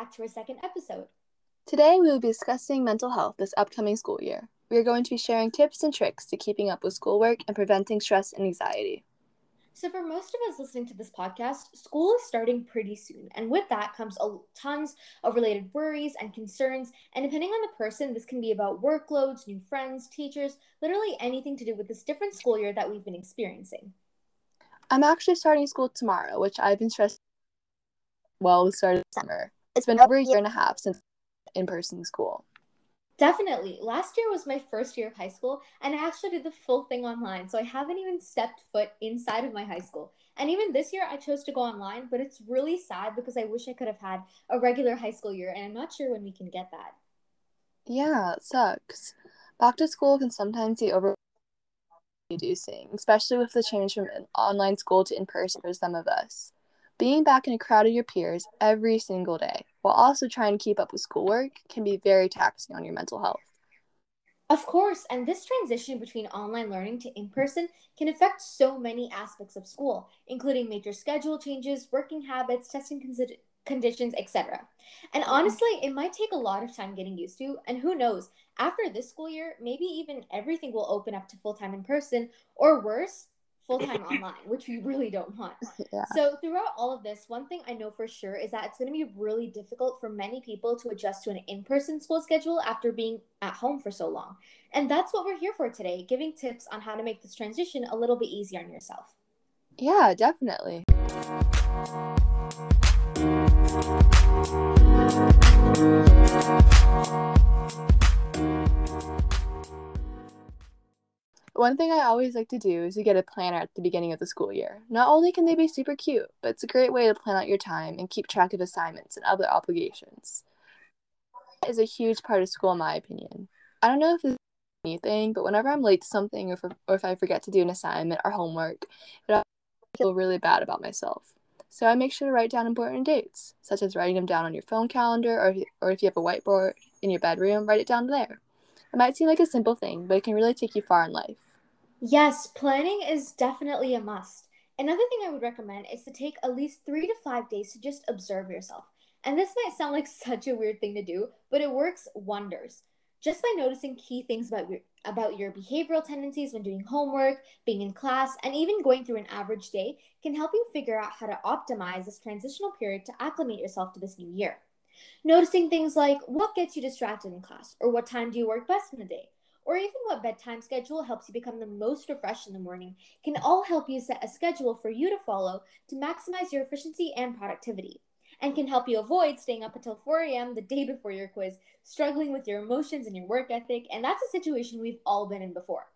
back to our second episode. Today, we will be discussing mental health this upcoming school year. We are going to be sharing tips and tricks to keeping up with schoolwork and preventing stress and anxiety. So, for most of us listening to this podcast, school is starting pretty soon. And with that comes a, tons of related worries and concerns. And depending on the person, this can be about workloads, new friends, teachers, literally anything to do with this different school year that we've been experiencing. I'm actually starting school tomorrow, which I've been stressed well the start of summer. It's been over a year and a half since in person school. Definitely. Last year was my first year of high school, and I actually did the full thing online. So I haven't even stepped foot inside of my high school. And even this year, I chose to go online, but it's really sad because I wish I could have had a regular high school year, and I'm not sure when we can get that. Yeah, it sucks. Back to school can sometimes be over reducing, especially with the change from online school to in person for some of us. Being back in a crowd of your peers every single day while also trying to keep up with schoolwork can be very taxing on your mental health. Of course, and this transition between online learning to in person can affect so many aspects of school, including major schedule changes, working habits, testing conditions, etc. And honestly, it might take a lot of time getting used to, and who knows, after this school year, maybe even everything will open up to full time in person, or worse, full time online, which we really don't want. Yeah. So, throughout all of this, one thing I know for sure is that it's going to be really difficult for many people to adjust to an in person school schedule after being at home for so long. And that's what we're here for today, giving tips on how to make this transition a little bit easier on yourself. Yeah, definitely. One thing I always like to do is to get a planner at the beginning of the school year. Not only can they be super cute, but it's a great way to plan out your time and keep track of assignments and other obligations. Is a huge part of school, in my opinion. I don't know if this is anything, but whenever I'm late to something or, for, or if I forget to do an assignment or homework, I feel really bad about myself. So I make sure to write down important dates, such as writing them down on your phone calendar, or if, or if you have a whiteboard in your bedroom, write it down there. It might seem like a simple thing, but it can really take you far in life. Yes, planning is definitely a must. Another thing I would recommend is to take at least three to five days to just observe yourself. And this might sound like such a weird thing to do, but it works wonders. Just by noticing key things about your about your behavioral tendencies when doing homework, being in class, and even going through an average day can help you figure out how to optimize this transitional period to acclimate yourself to this new year. Noticing things like what gets you distracted in class, or what time do you work best in the day, or even what bedtime schedule helps you become the most refreshed in the morning can all help you set a schedule for you to follow to maximize your efficiency and productivity and can help you avoid staying up until 4 a.m. the day before your quiz, struggling with your emotions and your work ethic, and that's a situation we've all been in before.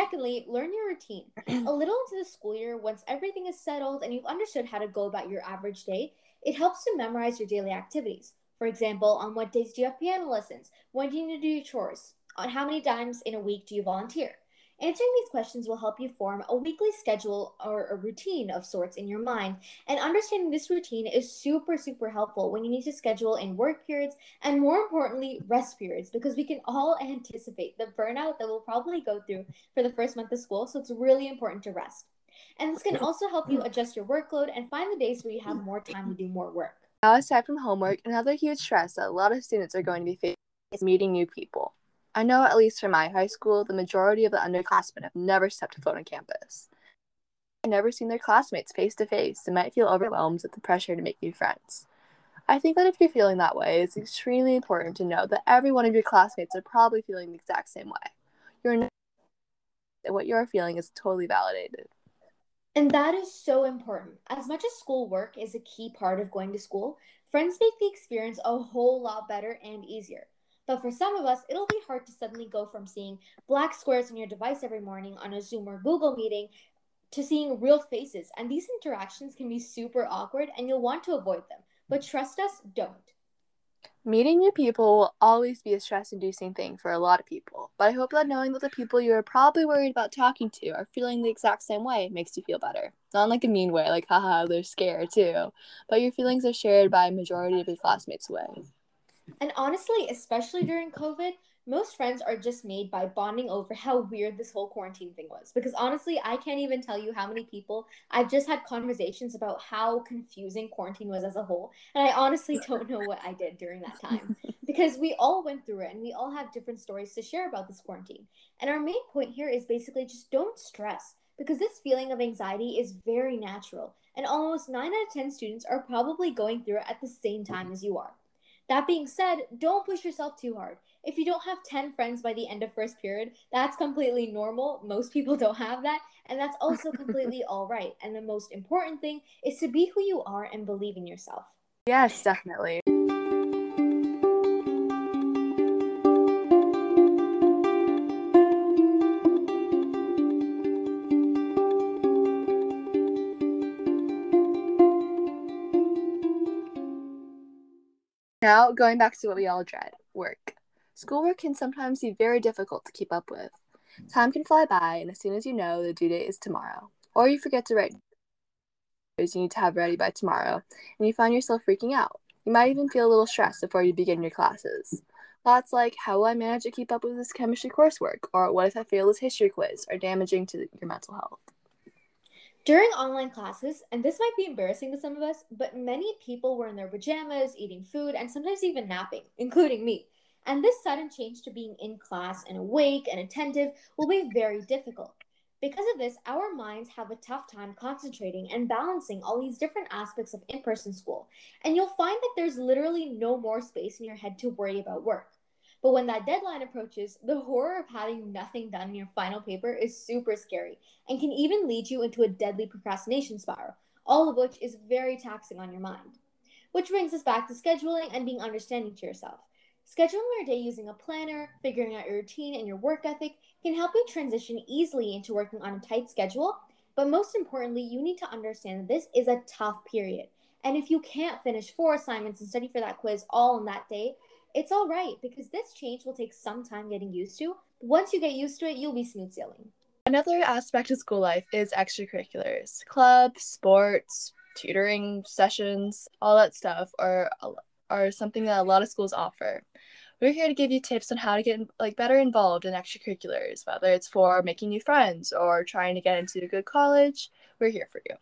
Secondly, learn your routine. a little into the school year, once everything is settled and you've understood how to go about your average day, it helps to memorize your daily activities. For example, on what days do you have piano lessons? When do you need to do your chores? On how many times in a week do you volunteer? Answering these questions will help you form a weekly schedule or a routine of sorts in your mind. And understanding this routine is super, super helpful when you need to schedule in work periods and, more importantly, rest periods because we can all anticipate the burnout that we'll probably go through for the first month of school. So it's really important to rest. And this can also help you adjust your workload and find the days where you have more time to do more work. Now, aside from homework, another huge stress that a lot of students are going to be facing is meeting new people. I know, at least for my high school, the majority of the underclassmen have never stepped foot on campus. They've never seen their classmates face to face and might feel overwhelmed with the pressure to make new friends. I think that if you're feeling that way, it's extremely important to know that every one of your classmates are probably feeling the exact same way. You're not, what you're feeling is totally validated. And that is so important. As much as schoolwork is a key part of going to school, friends make the experience a whole lot better and easier. But for some of us, it'll be hard to suddenly go from seeing black squares on your device every morning on a Zoom or Google meeting to seeing real faces. And these interactions can be super awkward and you'll want to avoid them. But trust us, don't. Meeting new people will always be a stress inducing thing for a lot of people, but I hope that knowing that the people you are probably worried about talking to are feeling the exact same way makes you feel better. Not in like a mean way, like haha, they're scared too, but your feelings are shared by a majority of your classmates' way. And honestly, especially during COVID, most friends are just made by bonding over how weird this whole quarantine thing was. Because honestly, I can't even tell you how many people I've just had conversations about how confusing quarantine was as a whole. And I honestly don't know what I did during that time. Because we all went through it and we all have different stories to share about this quarantine. And our main point here is basically just don't stress. Because this feeling of anxiety is very natural. And almost 9 out of 10 students are probably going through it at the same time as you are. That being said, don't push yourself too hard if you don't have 10 friends by the end of first period, that's completely normal. Most people don't have that. And that's also completely all right. And the most important thing is to be who you are and believe in yourself. Yes, definitely. Now, going back to what we all dread work. Schoolwork can sometimes be very difficult to keep up with. Time can fly by, and as soon as you know, the due date is tomorrow. Or you forget to write you need to have ready by tomorrow, and you find yourself freaking out. You might even feel a little stressed before you begin your classes. Thoughts like, how will I manage to keep up with this chemistry coursework? Or what if I fail this history quiz? are damaging to your mental health. During online classes, and this might be embarrassing to some of us, but many people were in their pajamas, eating food, and sometimes even napping, including me. And this sudden change to being in class and awake and attentive will be very difficult. Because of this, our minds have a tough time concentrating and balancing all these different aspects of in person school. And you'll find that there's literally no more space in your head to worry about work. But when that deadline approaches, the horror of having nothing done in your final paper is super scary and can even lead you into a deadly procrastination spiral, all of which is very taxing on your mind. Which brings us back to scheduling and being understanding to yourself. Scheduling your day using a planner, figuring out your routine, and your work ethic can help you transition easily into working on a tight schedule. But most importantly, you need to understand that this is a tough period. And if you can't finish four assignments and study for that quiz all in that day, it's all right because this change will take some time getting used to. Once you get used to it, you'll be smooth sailing. Another aspect of school life is extracurriculars, clubs, sports, tutoring sessions, all that stuff are are something that a lot of schools offer. We're here to give you tips on how to get like better involved in extracurriculars, whether it's for making new friends or trying to get into a good college. We're here for you.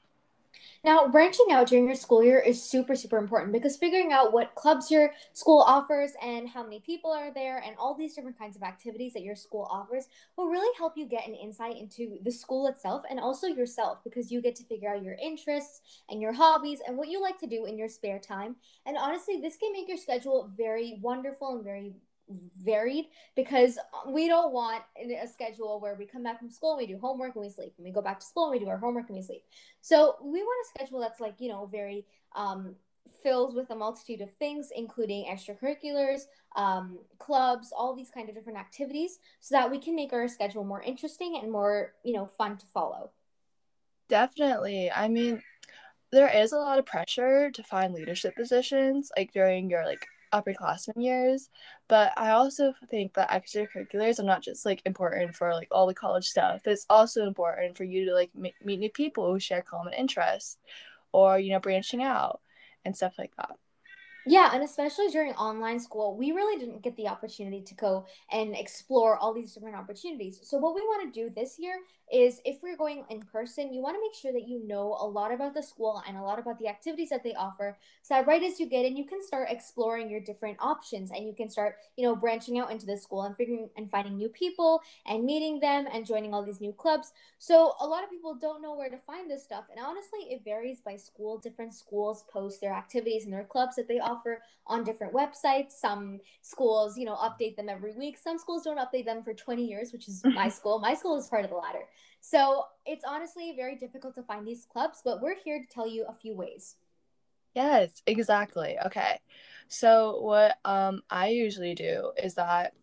Now, branching out during your school year is super, super important because figuring out what clubs your school offers and how many people are there and all these different kinds of activities that your school offers will really help you get an insight into the school itself and also yourself because you get to figure out your interests and your hobbies and what you like to do in your spare time. And honestly, this can make your schedule very wonderful and very varied because we don't want a schedule where we come back from school and we do homework and we sleep and we go back to school and we do our homework and we sleep. So we want a schedule that's like you know very um, filled with a multitude of things including extracurriculars um, clubs all these kind of different activities so that we can make our schedule more interesting and more you know fun to follow. Definitely. I mean there is a lot of pressure to find leadership positions like during your like upperclassmen years but i also think that extracurriculars are not just like important for like all the college stuff. It's also important for you to like m- meet new people who share common interests or you know branching out and stuff like that yeah, and especially during online school, we really didn't get the opportunity to go and explore all these different opportunities. So, what we want to do this year is if we're going in person, you want to make sure that you know a lot about the school and a lot about the activities that they offer. So that right as you get in, you can start exploring your different options and you can start, you know, branching out into the school and figuring and finding new people and meeting them and joining all these new clubs. So a lot of people don't know where to find this stuff. And honestly, it varies by school. Different schools post their activities and their clubs that they offer on different websites. Some schools, you know, update them every week. Some schools don't update them for 20 years, which is my school. My school is part of the latter. So it's honestly very difficult to find these clubs, but we're here to tell you a few ways. Yes, exactly. Okay. So what um I usually do is that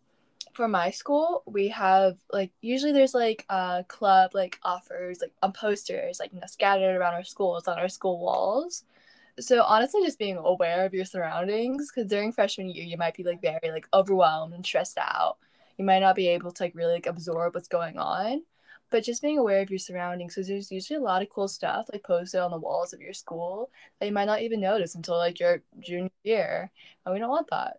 for my school, we have like usually there's like a club like offers like on posters like you know scattered around our schools on our school walls. So honestly, just being aware of your surroundings because during freshman year you might be like very like overwhelmed and stressed out. You might not be able to like really like absorb what's going on but just being aware of your surroundings because there's usually a lot of cool stuff like posted on the walls of your school that you might not even notice until like your junior year and we don't want that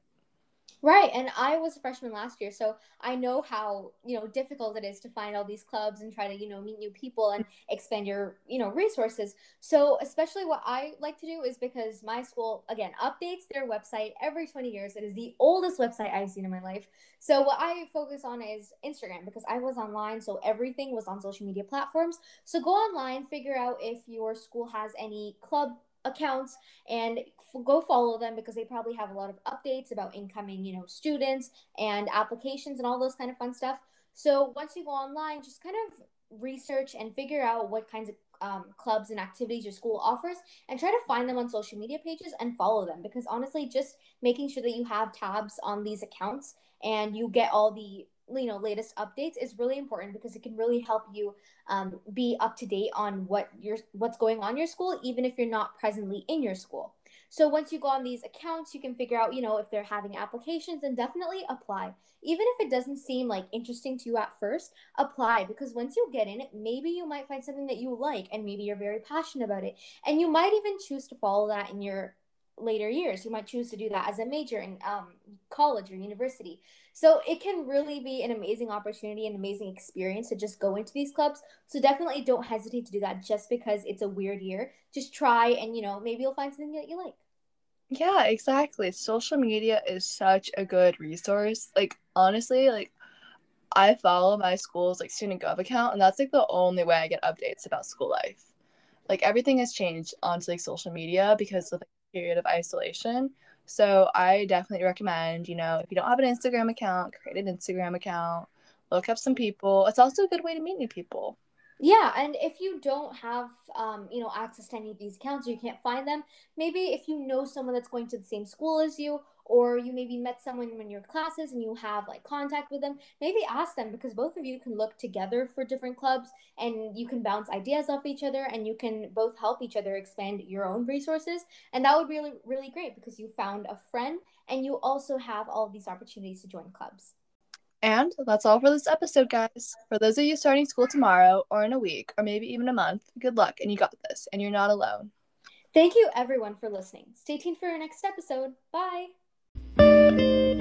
Right, and I was a freshman last year, so I know how, you know, difficult it is to find all these clubs and try to, you know, meet new people and expand your, you know, resources. So, especially what I like to do is because my school again updates their website every 20 years. It is the oldest website I've seen in my life. So, what I focus on is Instagram because I was online, so everything was on social media platforms. So, go online, figure out if your school has any club accounts and f- go follow them because they probably have a lot of updates about incoming you know students and applications and all those kind of fun stuff. So once you go online just kind of research and figure out what kinds of um, clubs and activities your school offers and try to find them on social media pages and follow them because honestly just making sure that you have tabs on these accounts and you get all the you know latest updates is really important because it can really help you um, be up to date on what your what's going on your school even if you're not presently in your school. So once you go on these accounts you can figure out you know if they're having applications and definitely apply. Even if it doesn't seem like interesting to you at first apply because once you get in maybe you might find something that you like and maybe you're very passionate about it. And you might even choose to follow that in your later years. You might choose to do that as a major in um, college or university. So it can really be an amazing opportunity, an amazing experience to just go into these clubs. So definitely don't hesitate to do that just because it's a weird year. Just try and, you know, maybe you'll find something that you like. Yeah, exactly. Social media is such a good resource. Like honestly, like I follow my school's like student gov account and that's like the only way I get updates about school life. Like everything has changed onto like social media because of period of isolation. So I definitely recommend, you know, if you don't have an Instagram account, create an Instagram account, look up some people. It's also a good way to meet new people. Yeah, and if you don't have, um, you know, access to any of these accounts, or you can't find them. Maybe if you know someone that's going to the same school as you, or you maybe met someone in your classes and you have like contact with them, maybe ask them because both of you can look together for different clubs and you can bounce ideas off each other and you can both help each other expand your own resources. And that would be really, really great because you found a friend and you also have all these opportunities to join clubs. And that's all for this episode, guys. For those of you starting school tomorrow or in a week or maybe even a month, good luck and you got this and you're not alone. Thank you everyone for listening. Stay tuned for our next episode. Bye.